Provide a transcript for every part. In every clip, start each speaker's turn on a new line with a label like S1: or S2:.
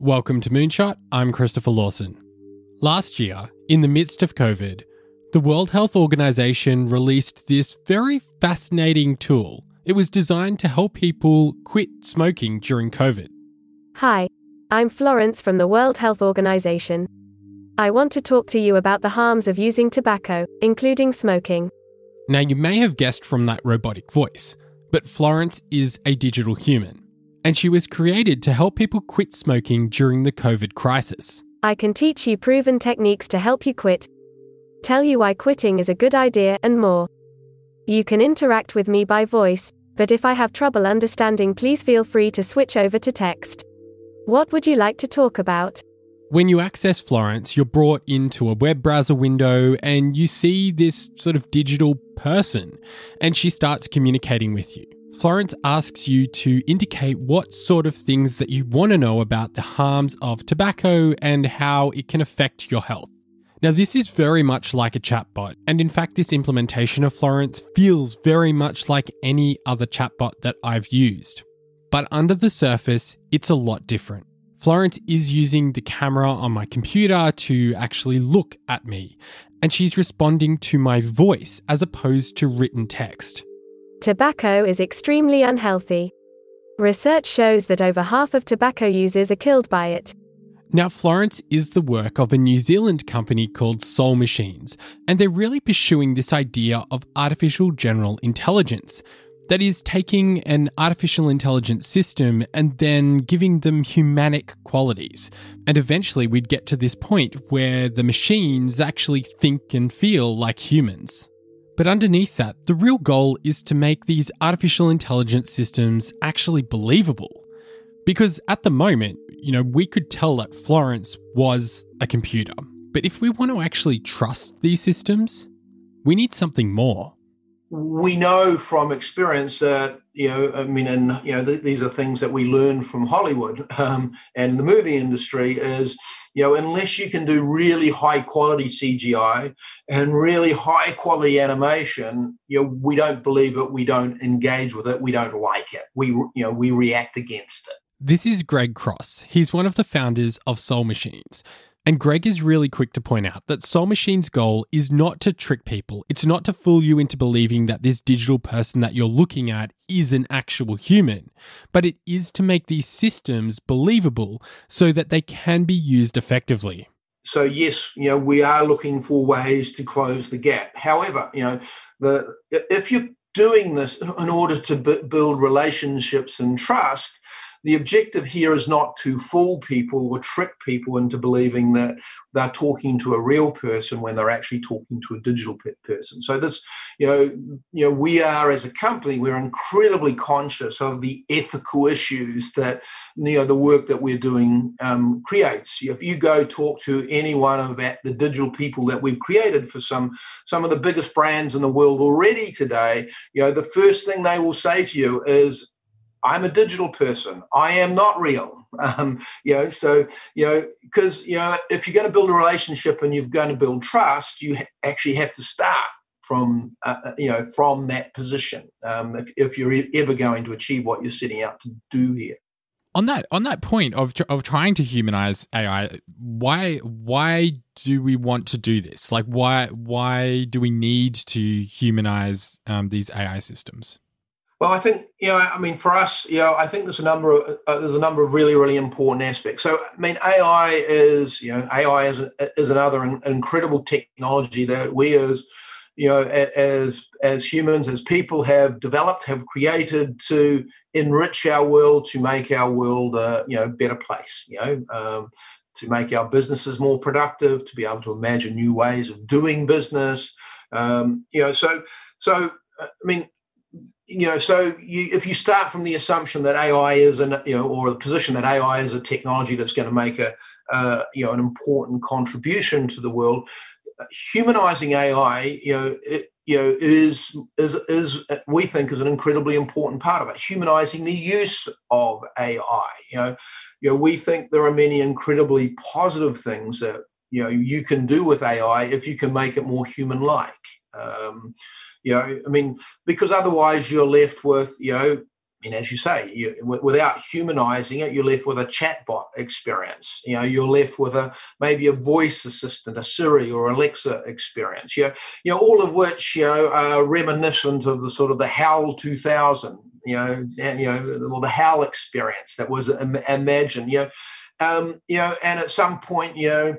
S1: Welcome to Moonshot. I'm Christopher Lawson. Last year, in the midst of COVID, the World Health Organization released this very fascinating tool. It was designed to help people quit smoking during COVID.
S2: Hi, I'm Florence from the World Health Organization. I want to talk to you about the harms of using tobacco, including smoking.
S1: Now, you may have guessed from that robotic voice, but Florence is a digital human and she was created to help people quit smoking during the COVID crisis.
S2: I can teach you proven techniques to help you quit, tell you why quitting is a good idea, and more. You can interact with me by voice, but if I have trouble understanding, please feel free to switch over to text. What would you like to talk about?
S1: When you access Florence, you're brought into a web browser window and you see this sort of digital person, and she starts communicating with you. Florence asks you to indicate what sort of things that you want to know about the harms of tobacco and how it can affect your health. Now, this is very much like a chatbot, and in fact, this implementation of Florence feels very much like any other chatbot that I've used. But under the surface, it's a lot different. Florence is using the camera on my computer to actually look at me, and she's responding to my voice as opposed to written text.
S2: Tobacco is extremely unhealthy. Research shows that over half of tobacco users are killed by it.
S1: Now, Florence is the work of a New Zealand company called Soul Machines, and they're really pursuing this idea of artificial general intelligence. That is, taking an artificial intelligence system and then giving them humanic qualities. And eventually, we'd get to this point where the machines actually think and feel like humans. But underneath that, the real goal is to make these artificial intelligence systems actually believable. Because at the moment, you know, we could tell that Florence was a computer. But if we want to actually trust these systems, we need something more.
S3: We know from experience that, you know, I mean, and, you know, th- these are things that we learn from Hollywood um, and the movie industry is you know, unless you can do really high quality CGI and really high quality animation, you know, we don't believe it, we don't engage with it, we don't like it. We, you know, we react against it.
S1: This is Greg Cross. He's one of the founders of Soul Machines. And Greg is really quick to point out that Soul Machine's goal is not to trick people. It's not to fool you into believing that this digital person that you're looking at is an actual human, but it is to make these systems believable so that they can be used effectively.
S3: So yes, you know, we are looking for ways to close the gap. However, you know, the if you're doing this in order to build relationships and trust, the objective here is not to fool people or trick people into believing that they're talking to a real person when they're actually talking to a digital person. So this, you know, you know, we are as a company, we're incredibly conscious of the ethical issues that you know the work that we're doing um, creates. If you go talk to any one of the digital people that we've created for some some of the biggest brands in the world already today, you know, the first thing they will say to you is I'm a digital person. I am not real. Um, you know, so you know, because you know, if you're going to build a relationship and you're going to build trust, you ha- actually have to start from uh, uh, you know from that position. Um, if, if you're ever going to achieve what you're setting out to do here.
S1: On that on that point of of trying to humanize AI, why why do we want to do this? Like, why why do we need to humanize um, these AI systems?
S3: Well, I think you know. I mean, for us, you know, I think there's a number of uh, there's a number of really really important aspects. So, I mean, AI is you know AI is is another incredible technology that we as you know as as humans as people have developed have created to enrich our world to make our world a you know better place. You know. Um, to make our businesses more productive, to be able to imagine new ways of doing business, um, you know. So, so I mean, you know, so you, if you start from the assumption that AI is an, you know, or the position that AI is a technology that's going to make a, uh, you know, an important contribution to the world, humanizing AI, you know, it, you know, is is is we think is an incredibly important part of it. Humanizing the use of AI, you know, you know, we think there are many incredibly positive things that you know you can do with AI if you can make it more human-like. Um, you know, I mean, because otherwise you're left with, you know, mean, as you say, you, without humanizing it, you're left with a chatbot experience. You know, you're left with a maybe a voice assistant, a Siri or Alexa experience. You know, you know, all of which you know are reminiscent of the sort of the HAL 2000. You know, and, you know, or the HAL experience that was imagined. You know, um, you know, and at some point, you know,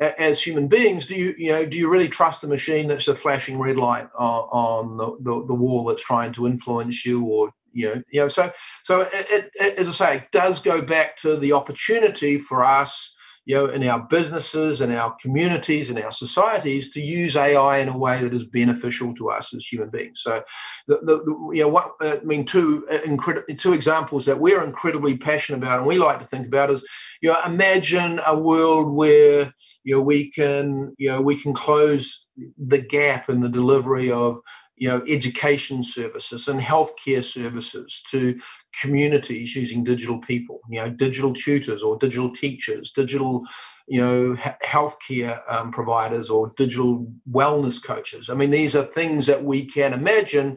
S3: as human beings, do you you know do you really trust a machine that's a flashing red light on, on the, the, the, wall that's trying to influence you, or you know you know so so it, it, as I say, it does go back to the opportunity for us you know, in our businesses and our communities and our societies to use AI in a way that is beneficial to us as human beings. So, the, the, the you know, what I mean, two uh, incredible two examples that we're incredibly passionate about and we like to think about is, you know, imagine a world where you know we can you know we can close the gap in the delivery of you know education services and healthcare services to communities using digital people you know digital tutors or digital teachers digital you know healthcare um, providers or digital wellness coaches i mean these are things that we can imagine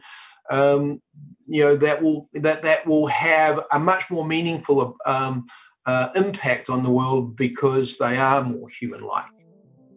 S3: um, you know that will that that will have a much more meaningful um, uh, impact on the world because they are more human like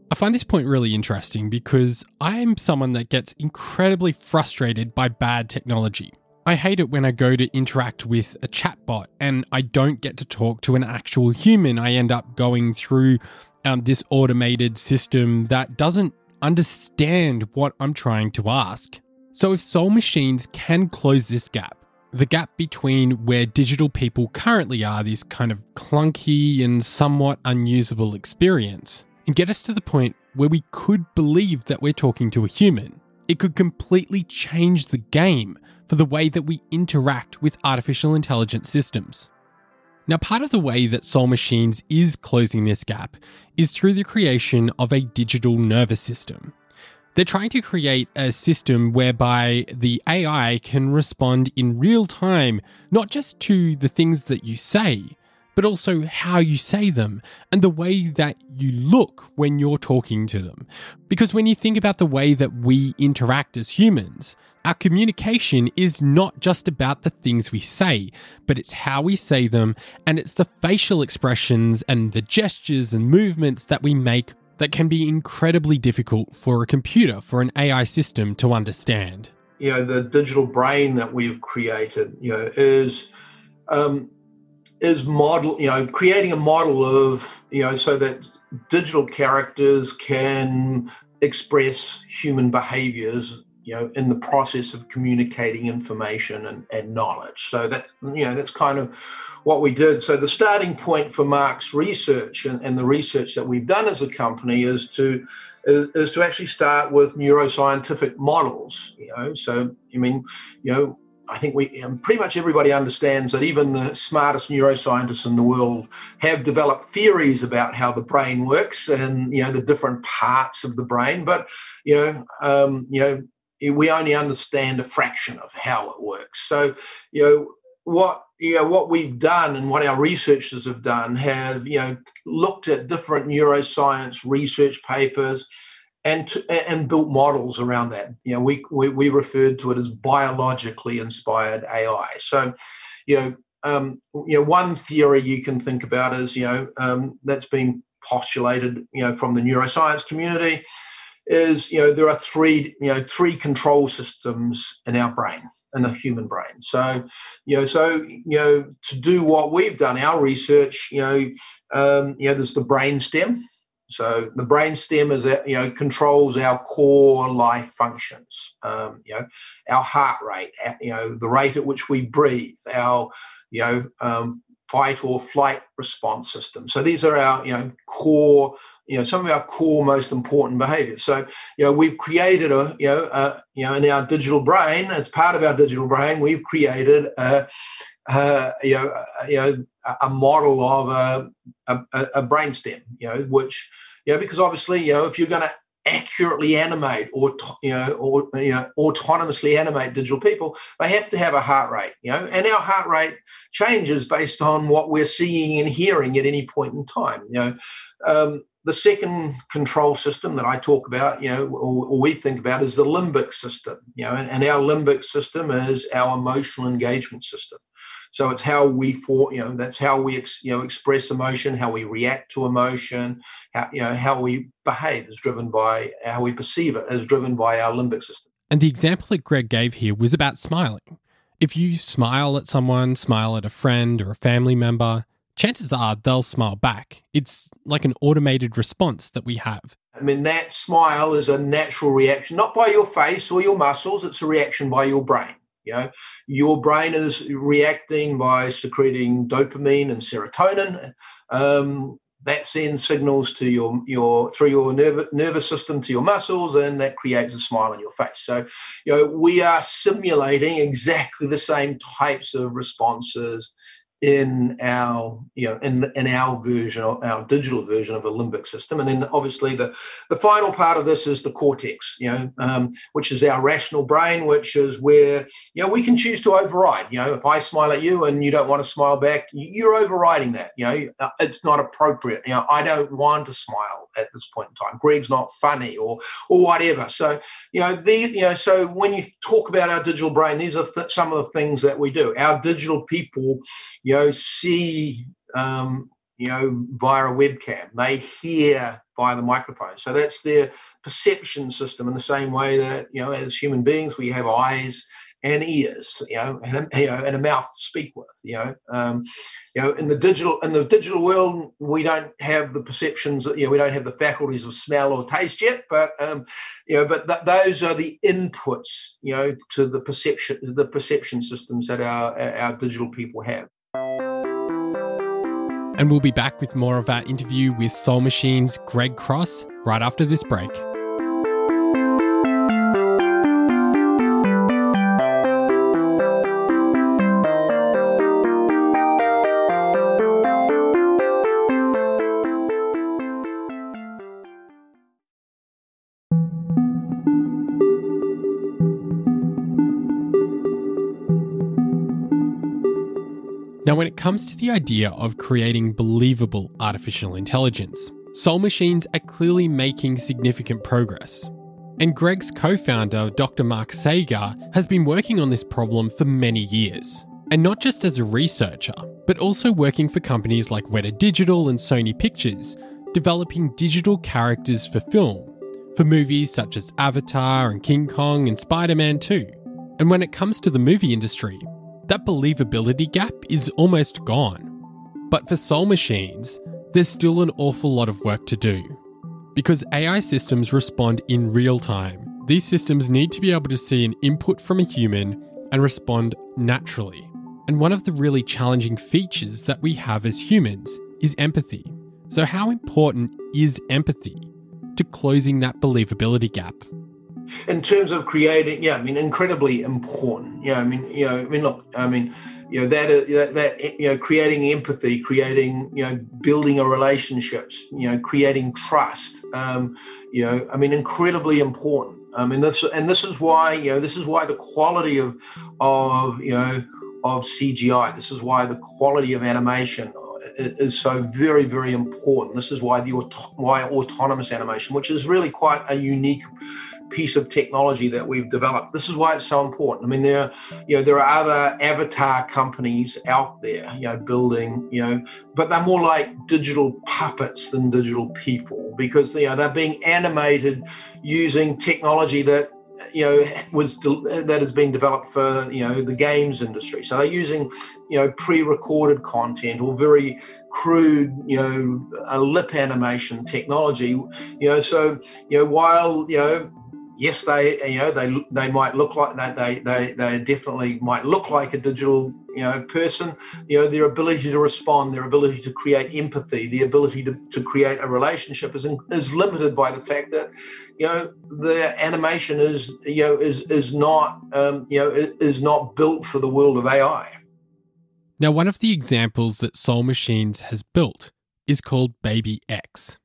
S1: I find this point really interesting because I am someone that gets incredibly frustrated by bad technology. I hate it when I go to interact with a chatbot and I don't get to talk to an actual human. I end up going through um, this automated system that doesn't understand what I'm trying to ask. So, if Soul Machines can close this gap, the gap between where digital people currently are, this kind of clunky and somewhat unusable experience, and get us to the point where we could believe that we're talking to a human. It could completely change the game for the way that we interact with artificial intelligence systems. Now, part of the way that Soul Machines is closing this gap is through the creation of a digital nervous system. They're trying to create a system whereby the AI can respond in real time, not just to the things that you say, but also how you say them and the way that you look when you're talking to them. Because when you think about the way that we interact as humans, our communication is not just about the things we say, but it's how we say them and it's the facial expressions and the gestures and movements that we make that can be incredibly difficult for a computer, for an AI system to understand.
S3: You know, the digital brain that we've created, you know, is um, is model, you know, creating a model of, you know, so that digital characters can express human behaviors, you know, in the process of communicating information and, and knowledge. So that, you know, that's kind of what we did. So the starting point for Mark's research and, and the research that we've done as a company is to is, is to actually start with neuroscientific models. You know, so I mean, you know, I think we um, pretty much everybody understands that even the smartest neuroscientists in the world have developed theories about how the brain works and you know the different parts of the brain. But you know, um, you know, we only understand a fraction of how it works. So you know what you know what we've done and what our researchers have done have you know looked at different neuroscience research papers and to, and built models around that. You know, we, we, we referred to it as biologically inspired AI. So, you know, um, you know, one theory you can think about is you know um, that's been postulated you know from the neuroscience community is you know there are three you know three control systems in our brain in the human brain so you know so you know to do what we've done our research you know um, you know there's the brain stem so the brain stem is you know controls our core life functions. Um, you know, our heart rate, you know, the rate at which we breathe, our you know um, fight or flight response system. So these are our you know core you know some of our core most important behaviors so you know we've created a you know a, you know in our digital brain as part of our digital brain we've created a, a you know a, you know a model of a, a, a brainstem, you know, which, you know, because obviously, you know, if you're going to accurately animate or you know or you know autonomously animate digital people they have to have a heart rate you know and our heart rate changes based on what we're seeing and hearing at any point in time you know um, the second control system that I talk about, you know, or, or we think about is the limbic system, you know, and, and, our limbic system is our emotional engagement system. So it's how we for you know that's how we ex, you know express emotion, how we react to emotion, how you know how we behave is driven by how we perceive it is driven by our limbic system.
S1: And the example that Greg gave here was about smiling. If you smile at someone, smile at a friend or a family member, chances are they'll smile back. It's like an automated response that we have.
S3: I mean, that smile is a natural reaction, not by your face or your muscles, it's a reaction by your brain. You know, your brain is reacting by secreting dopamine and serotonin. Um, that sends signals to your your through your nerv- nervous system to your muscles, and that creates a smile on your face. So, you know, we are simulating exactly the same types of responses in our you know in in our version our digital version of a limbic system. And then obviously the the final part of this is the cortex you know um, which is our rational brain which is where you know we can choose to override. You know if i smile at you and you don't want to smile back you're overriding that you know uh, it's not appropriate. You know i don't want to smile at this point in time. Greg's not funny or or whatever. So you know the you know so when you talk about our digital brain these are th- some of the things that we do. Our digital people you know, see, um, you know, via a webcam. They hear via the microphone. So that's their perception system in the same way that, you know, as human beings, we have eyes and ears, you know, and a, you know, and a mouth to speak with, you know. Um, you know, in the digital in the digital world, we don't have the perceptions, you know, we don't have the faculties of smell or taste yet, but um, you know, but th- those are the inputs, you know, to the perception the perception systems that our our digital people have.
S1: And we'll be back with more of our interview with Soul Machine's Greg Cross right after this break. Now, when it comes to the idea of creating believable artificial intelligence, Soul Machines are clearly making significant progress. And Greg's co founder, Dr. Mark Sagar, has been working on this problem for many years. And not just as a researcher, but also working for companies like Weta Digital and Sony Pictures, developing digital characters for film, for movies such as Avatar and King Kong and Spider Man 2. And when it comes to the movie industry, that believability gap is almost gone. But for soul machines, there's still an awful lot of work to do. Because AI systems respond in real time, these systems need to be able to see an input from a human and respond naturally. And one of the really challenging features that we have as humans is empathy. So, how important is empathy to closing that believability gap?
S3: In terms of creating yeah i mean incredibly important. Yeah i mean you know i mean look i mean you know that, that that you know creating empathy creating you know building a relationships you know creating trust um, you know i mean incredibly important. I mean this and this is why you know this is why the quality of of you know of cgi this is why the quality of animation is so very very important. This is why the why autonomous animation which is really quite a unique piece of technology that we've developed. This is why it's so important. I mean, there, you know, there are other avatar companies out there, you know, building, you know, but they're more like digital puppets than digital people because you know they're being animated using technology that you know was that has been developed for you know the games industry so they're using you know pre-recorded content or very crude you know lip animation technology you know so you know while you know yes, they you know they they might look like they they they definitely might look like a digital you know person. You know their ability to respond, their ability to create empathy, the ability to, to create a relationship is is limited by the fact that you know the animation is you know is is not um, you know is not built for the world of AI.
S1: Now, one of the examples that Soul Machines has built is called Baby X.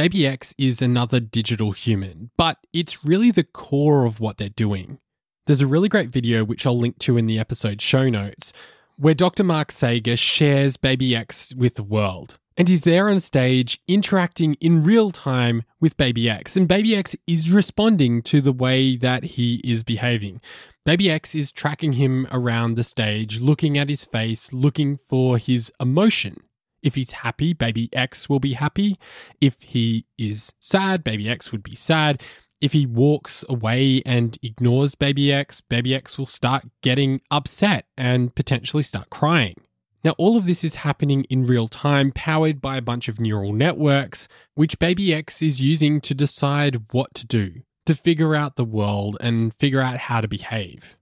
S1: Baby X is another digital human, but it's really the core of what they're doing. There's a really great video which I'll link to in the episode show notes, where Dr. Mark Sagar shares Baby X with the world. And he's there on stage interacting in real time with Baby X. And Baby X is responding to the way that he is behaving. Baby X is tracking him around the stage, looking at his face, looking for his emotion. If he's happy, Baby X will be happy. If he is sad, Baby X would be sad. If he walks away and ignores Baby X, Baby X will start getting upset and potentially start crying. Now, all of this is happening in real time, powered by a bunch of neural networks, which Baby X is using to decide what to do, to figure out the world and figure out how to behave.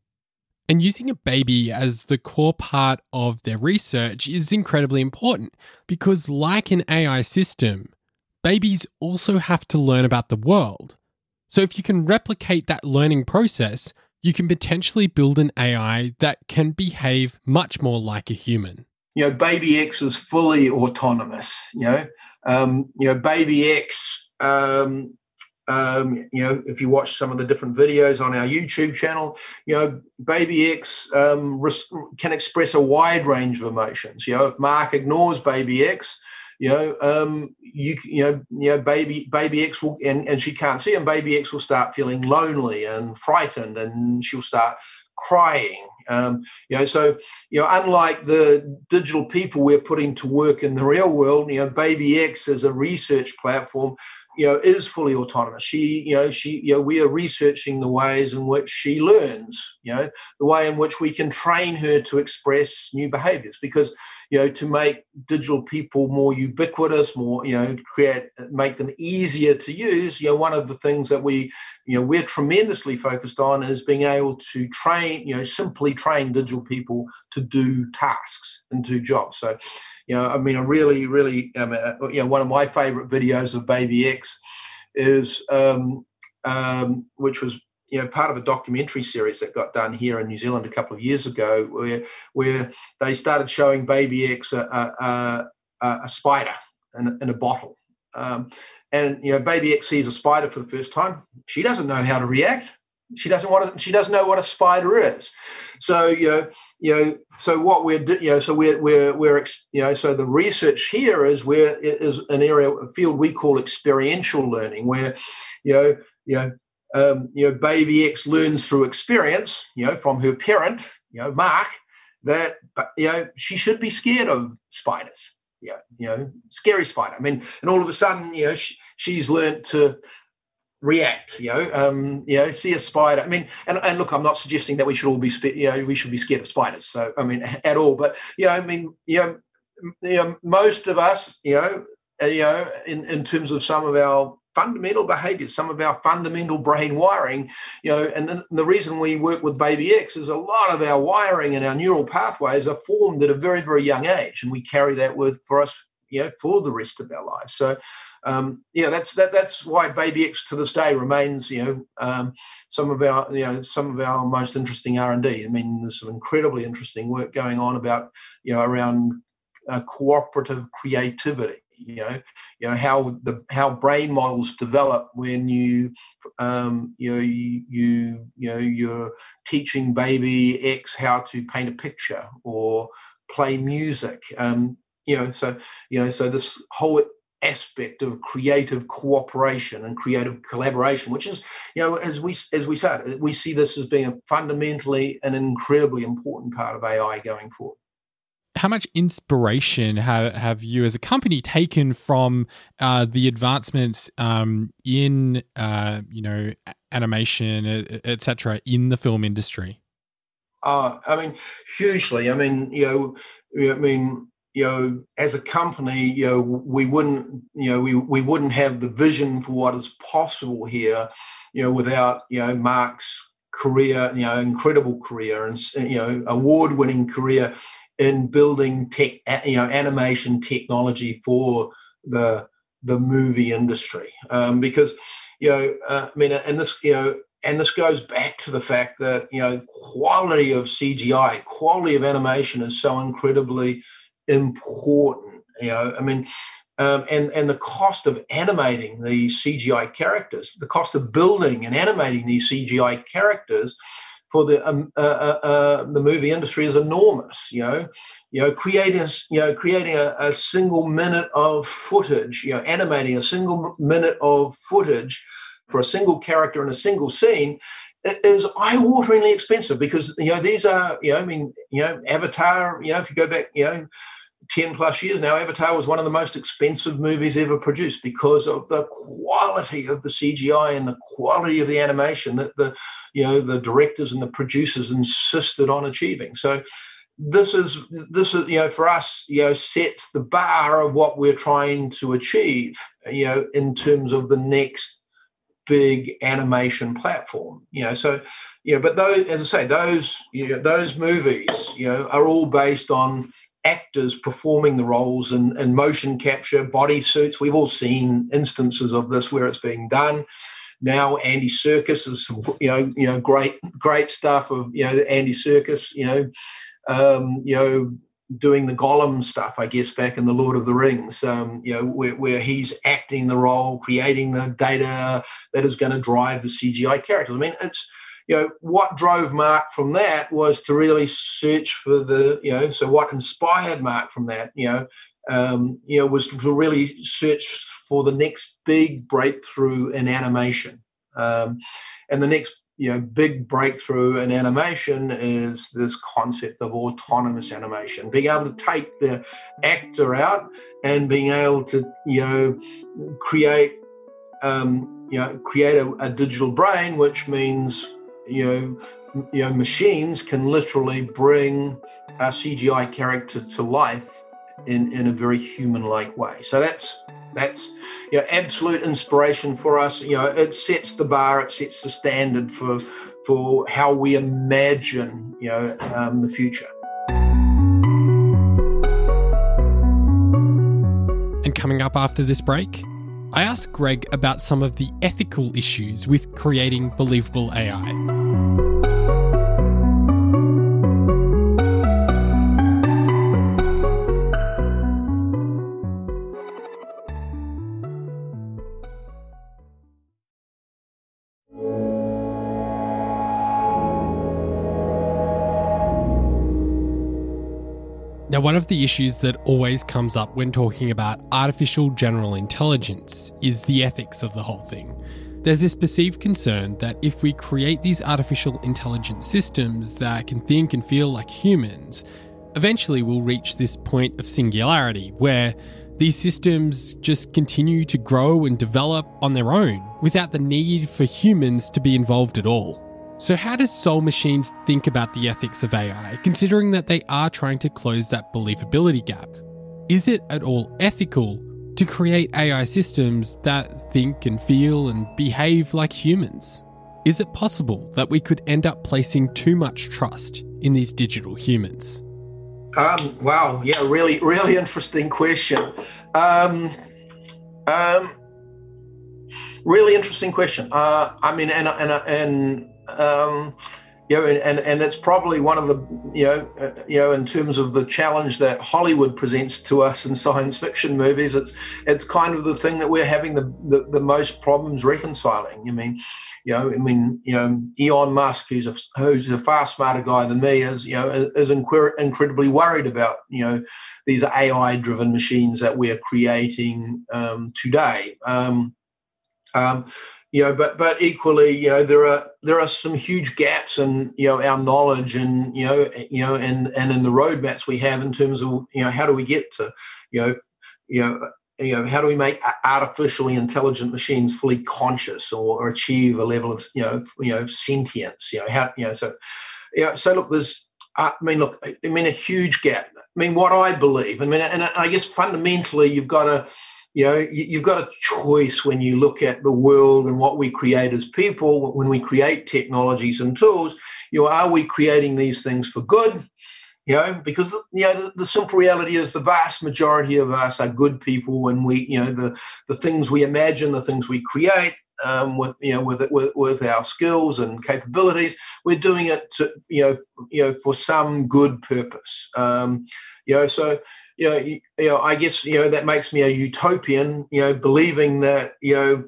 S1: And using a baby as the core part of their research is incredibly important because, like an AI system, babies also have to learn about the world. So, if you can replicate that learning process, you can potentially build an AI that can behave much more like a human
S3: you know, Baby X is fully autonomous. You know, um, you know, Baby X. Um, um, you know, if you watch some of the different videos on our YouTube channel, you know, Baby X um, can express a wide range of emotions. You know, if Mark ignores Baby X, you know, um, you you know, you know, baby baby X will and, and she can't see, and baby X will start feeling lonely and frightened, and she'll start crying um, you know, so you know, unlike the digital people we're putting to work in the real world, you know, Baby X is a research platform you know is fully autonomous she you know she you know we are researching the ways in which she learns you know the way in which we can train her to express new behaviors because you know to make digital people more ubiquitous more you know create make them easier to use you know one of the things that we you know we're tremendously focused on is being able to train you know simply train digital people to do tasks and do jobs. So you know, I mean, a really, really, um, you know, one of my favorite videos of Baby X is, um, um, which was, you know, part of a documentary series that got done here in New Zealand a couple of years ago, where where they started showing Baby X a, a, a, a spider in, in, a bottle. Um, and you know, Baby X sees a spider for the first time. She doesn't know how to react she doesn't want to, she doesn't know what a spider is so you know you know so what we're you know so we're we're we're you know so the research here is where it is an area a field we call experiential learning where you know you know um, you know baby x learns through experience you know from her parent you know mark that you know she should be scared of spiders yeah you know scary spider i mean and all of a sudden you know she, she's learned to react you know um you know see a spider i mean and, and look i'm not suggesting that we should all be you know we should be scared of spiders so i mean at all but you know i mean you know, you know most of us you know uh, you know in in terms of some of our fundamental behaviors some of our fundamental brain wiring you know and the, the reason we work with baby x is a lot of our wiring and our neural pathways are formed at a very very young age and we carry that with for us you know for the rest of our lives so um, yeah, that's that, that's why Baby X to this day remains, you know, um, some of our you know some of our most interesting R and D. I mean, there's some incredibly interesting work going on about you know around uh, cooperative creativity. You know, you know how the how brain models develop when you um, you know you, you you know you're teaching baby X how to paint a picture or play music. Um, you know, so you know, so this whole aspect of creative cooperation and creative collaboration which is you know as we as we said we see this as being a fundamentally an incredibly important part of ai going forward
S1: how much inspiration have, have you as a company taken from uh, the advancements um, in uh, you know animation etc in the film industry?
S3: Uh, i mean hugely. I mean you know i mean you know, as a company, you know, we wouldn't, you know, we, we wouldn't have the vision for what is possible here, you know, without, you know, Mark's career, you know, incredible career and, you know, award winning career in building tech, you know, animation technology for the, the movie industry. Um, because, you know, uh, I mean, and this, you know, and this goes back to the fact that you know quality of CGI, quality of animation is so incredibly important. You know, I mean, um, and and the cost of animating these CGI characters, the cost of building and animating these CGI characters, for the um, uh, uh, uh, the movie industry is enormous. You know, you know, creating you know creating a, a, single minute of footage, you know, animating a single minute of footage for a single character in a single scene is eye-wateringly expensive because you know these are you know I mean you know Avatar you know if you go back you know 10 plus years now, Avatar was one of the most expensive movies ever produced because of the quality of the CGI and the quality of the animation that the, you know, the directors and the producers insisted on achieving. So this is this is you know for us you know sets the bar of what we're trying to achieve you know in terms of the next big animation platform you know so you know but those as i say those you know those movies you know are all based on actors performing the roles in, in motion capture, body suits. We've all seen instances of this where it's being done. Now Andy Serkis is you know you know great great stuff of you know Andy Serkis you know um, you know doing the Gollum stuff I guess back in the Lord of the Rings um, you know where, where he's acting the role, creating the data that is going to drive the CGI characters. I mean it's you know, what drove Mark from that was to really search for the, you know, so what inspired Mark from that, you know, um, you know, was to really search for the next big breakthrough in animation. Um, and the next, you know, big breakthrough in animation is this concept of autonomous animation, being able to take the actor out and being able to, you know, create, um, you know, create a, a digital brain, which means you know, you know, machines can literally bring a CGI character to life in, in a very human-like way. So that's that's you know absolute inspiration for us. You know, it sets the bar, it sets the standard for for how we imagine you know um, the future.
S1: And coming up after this break, I asked Greg about some of the ethical issues with creating believable AI. Now, one of the issues that always comes up when talking about artificial general intelligence is the ethics of the whole thing. There's this perceived concern that if we create these artificial intelligence systems that can think and feel like humans, eventually we'll reach this point of singularity where these systems just continue to grow and develop on their own without the need for humans to be involved at all. So, how does Soul Machines think about the ethics of AI, considering that they are trying to close that believability gap? Is it at all ethical to create AI systems that think and feel and behave like humans? Is it possible that we could end up placing too much trust in these digital humans?
S3: Um, wow, yeah, really, really interesting question. Um, um, really interesting question. Uh, I mean, and and and um, you know, and, and, and that's probably one of the, you know, uh, you know, in terms of the challenge that Hollywood presents to us in science fiction movies, it's it's kind of the thing that we're having the, the, the most problems reconciling. I mean, you know, I mean, you know, Elon Musk, who's a who's a far smarter guy than me, is you know is incredibly worried about you know these AI-driven machines that we're creating um, today. Um, um, you know but but equally you know there are there are some huge gaps in you know our knowledge and you know you know and and in the roadmaps we have in terms of you know how do we get to you know you know you know how do we make artificially intelligent machines fully conscious or, or achieve a level of you know you know sentience you know how you know so yeah you know, so look there's i mean look i mean a huge gap i mean what i believe i mean and i guess fundamentally you've got to you know you've got a choice when you look at the world and what we create as people when we create technologies and tools. You know are we creating these things for good? You know because you know the, the, simple reality is the vast majority of us are good people and we you know the the things we imagine the things we create um, with you know with, with with our skills and capabilities we're doing it to you know you know for some good purpose. Um, you know so you know, you know, I guess you know that makes me a utopian. You know, believing that you know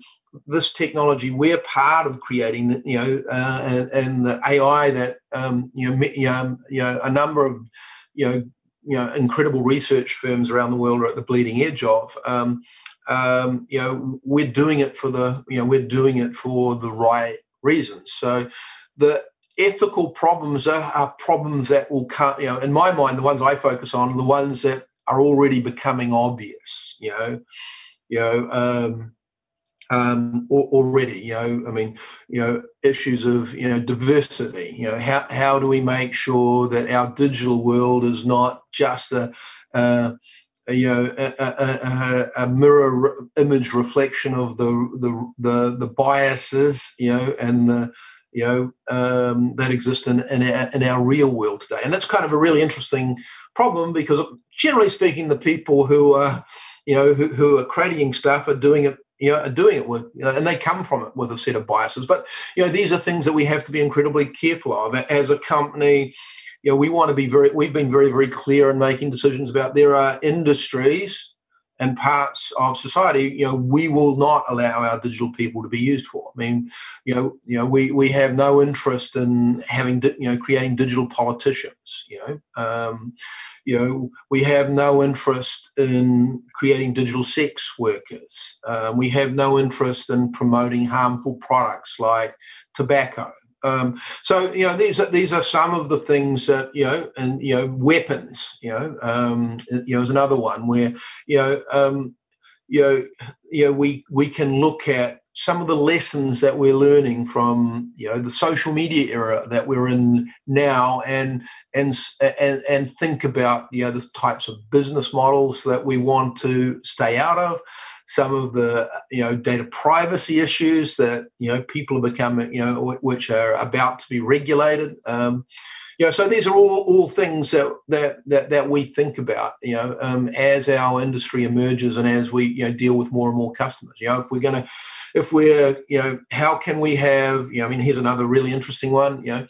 S3: this technology we're part of creating, you know, uh, and, and, the AI that um, you know, you know, you know, a number of you know, you know, incredible research firms around the world are at the bleeding edge of. Um, um, you know, we're doing it for the, you know, we're doing it for the right reasons. So the ethical problems are, are problems that will come, you know, in my mind, the ones I focus on the ones that are already becoming obvious, you know, you know, um, um, already. You know, I mean, you know, issues of you know diversity. You know, how how do we make sure that our digital world is not just a, uh, you know a, a, a, mirror image reflection of the the the, the biases you know and the you know um, that exist in, in our, in our real world today and that's kind of a really interesting problem because generally speaking the people who are you know who, who are creating stuff are doing it you know, are doing it with, you know, and they come from it with a set of biases. But you know, these are things that we have to be incredibly careful of as a company. You know, we want to be very. We've been very, very clear in making decisions about there are industries and parts of society, you know, we will not allow our digital people to be used for. I mean, you know, you know, we we have no interest in having, you know, creating digital politicians. You know, um, you know, we have no interest in creating digital sex workers. Um, we have no interest in promoting harmful products like tobacco. Um, so you know these are these are some of the things that you know, and you know weapons. You know, um, you know is another one where you know um, you know you know we we can look at some of the lessons that we're learning from you know the social media era that we're in now and and and, and think about you know the types of business models that we want to stay out of some of the you know data privacy issues that you know people are becoming you know which are about to be regulated um, you know so these are all all things that that that, that we think about you know um, as our industry emerges and as we you know deal with more and more customers you know if we're going to if we're you know how can we have you know i mean here's another really interesting one you know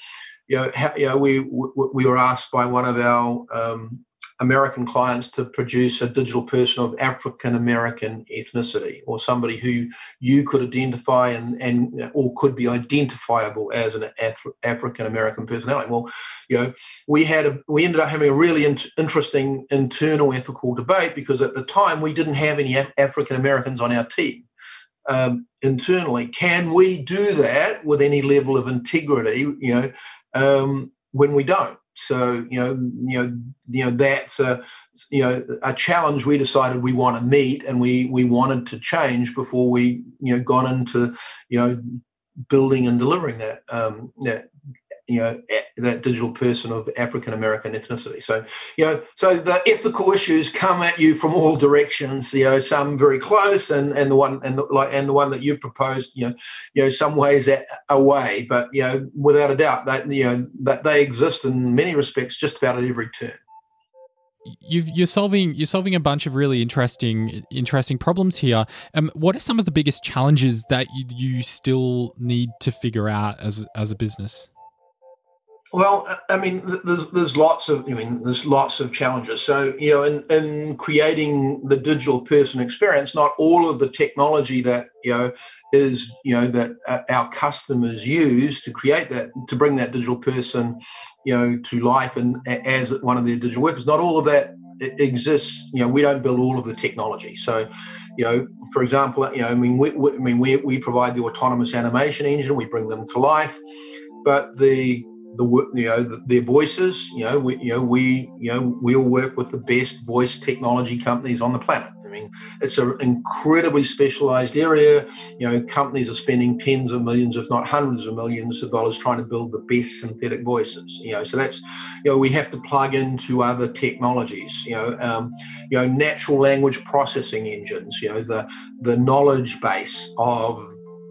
S3: you know, how, you know we we were asked by one of our um, American clients to produce a digital person of African American ethnicity or somebody who you could identify and, and or could be identifiable as an Af- African American personality. Well, you know, we had a, we ended up having a really in- interesting internal ethical debate because at the time we didn't have any Af- African Americans on our team. Um, internally, can we do that with any level of integrity? You know, um, when we don't. So you know, you know, you know that's a you know a challenge we decided we want to meet, and we we wanted to change before we you know got into you know building and delivering that um, that you know that digital person of African American ethnicity. So you know, so the ethical issues come at you from all directions. You know, some very close, and and the one and the, like and the one that you proposed, you know, you know, some ways away. But you know, without a doubt, that you know that they exist in many respects, just about at every turn
S1: you are solving you're solving a bunch of really interesting interesting problems here. Um, what are some of the biggest challenges that you, you still need to figure out as as a business?
S3: Well, I mean, there's there's lots of I mean, there's lots of challenges. So you know, in in creating the digital person experience, not all of the technology that you know is you know that uh, our customers use to create that to bring that digital person, you know, to life and as one of their digital workers. Not all of that exists. You know, we don't build all of the technology. So, you know, for example, you know, I mean, we, we I mean, we we provide the autonomous animation engine. We bring them to life, but the the you know the, their voices. You know, we you know we you know we all work with the best voice technology companies on the planet. I mean, it's an incredibly specialized area. You know, companies are spending tens of millions, if not hundreds of millions of dollars trying to build the best synthetic voices. You know, so that's, you know, we have to plug into other technologies. You know, um, you know, natural language processing engines. You know, the the knowledge base of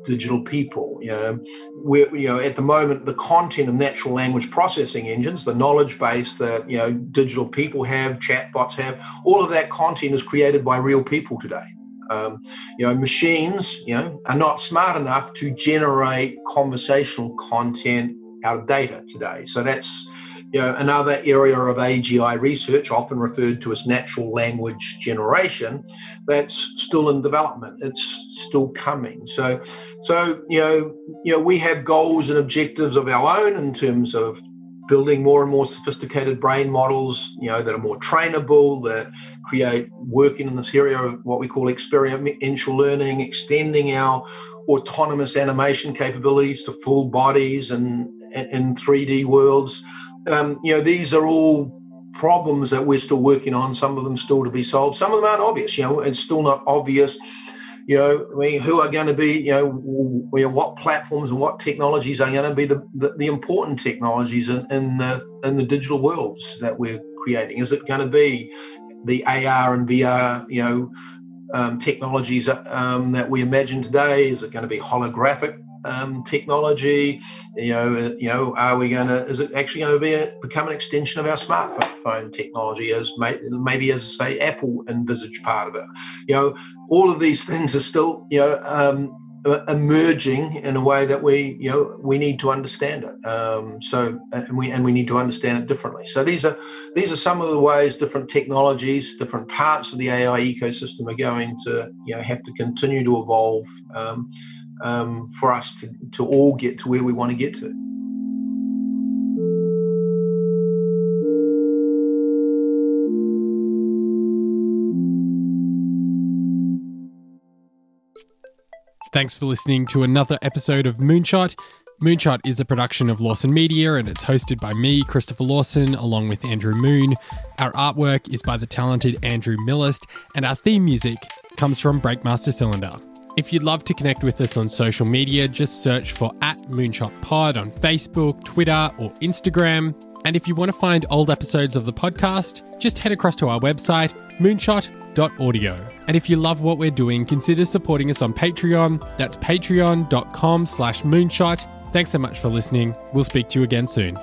S3: digital people. You know, we're, you know, at the moment, the content of natural language processing engines, the knowledge base that you know digital people have, chatbots have, all of that content is created by real people today. Um, you know, machines, you know, are not smart enough to generate conversational content out of data today. So that's you know, another area of AGI research, often referred to as natural language generation, that's still in development. It's still coming. So, so you know, you know, we have goals and objectives of our own in terms of building more and more sophisticated brain models, you know, that are more trainable, that create working in this area of what we call experiential learning, extending our autonomous animation capabilities to full bodies and in 3D worlds. Um, you know, these are all problems that we're still working on. Some of them still to be solved. Some of them aren't obvious. You know, it's still not obvious you know, I mean, who are going to be, you know, what platforms and what technologies are going to be the, the, the important technologies in, in the, in the digital worlds that we're creating? Is it going to be the AR and VR, you know, um, technologies um, that we imagine today? Is it going to be holographic um, technology? You know, uh, you know, are we going to? Is it actually going to be a, become an extension of our smartphone technology, as may, maybe as say Apple envisaged part of it? You know, all of these things are still you know um, emerging in a way that we you know we need to understand it. Um, so and we and we need to understand it differently. So these are these are some of the ways different technologies, different parts of the AI ecosystem are going to you know have to continue to evolve. Um, um, for us to, to all get to where we want to get to.
S1: Thanks for listening to another episode of Moonshot. Moonshot is a production of Lawson Media and it's hosted by me, Christopher Lawson, along with Andrew Moon. Our artwork is by the talented Andrew Millist, and our theme music comes from Breakmaster Cylinder. If you'd love to connect with us on social media, just search for at Moonshot Pod on Facebook, Twitter, or Instagram. And if you want to find old episodes of the podcast, just head across to our website, moonshot.audio. And if you love what we're doing, consider supporting us on Patreon. That's patreon.com slash moonshot. Thanks so much for listening. We'll speak to you again soon.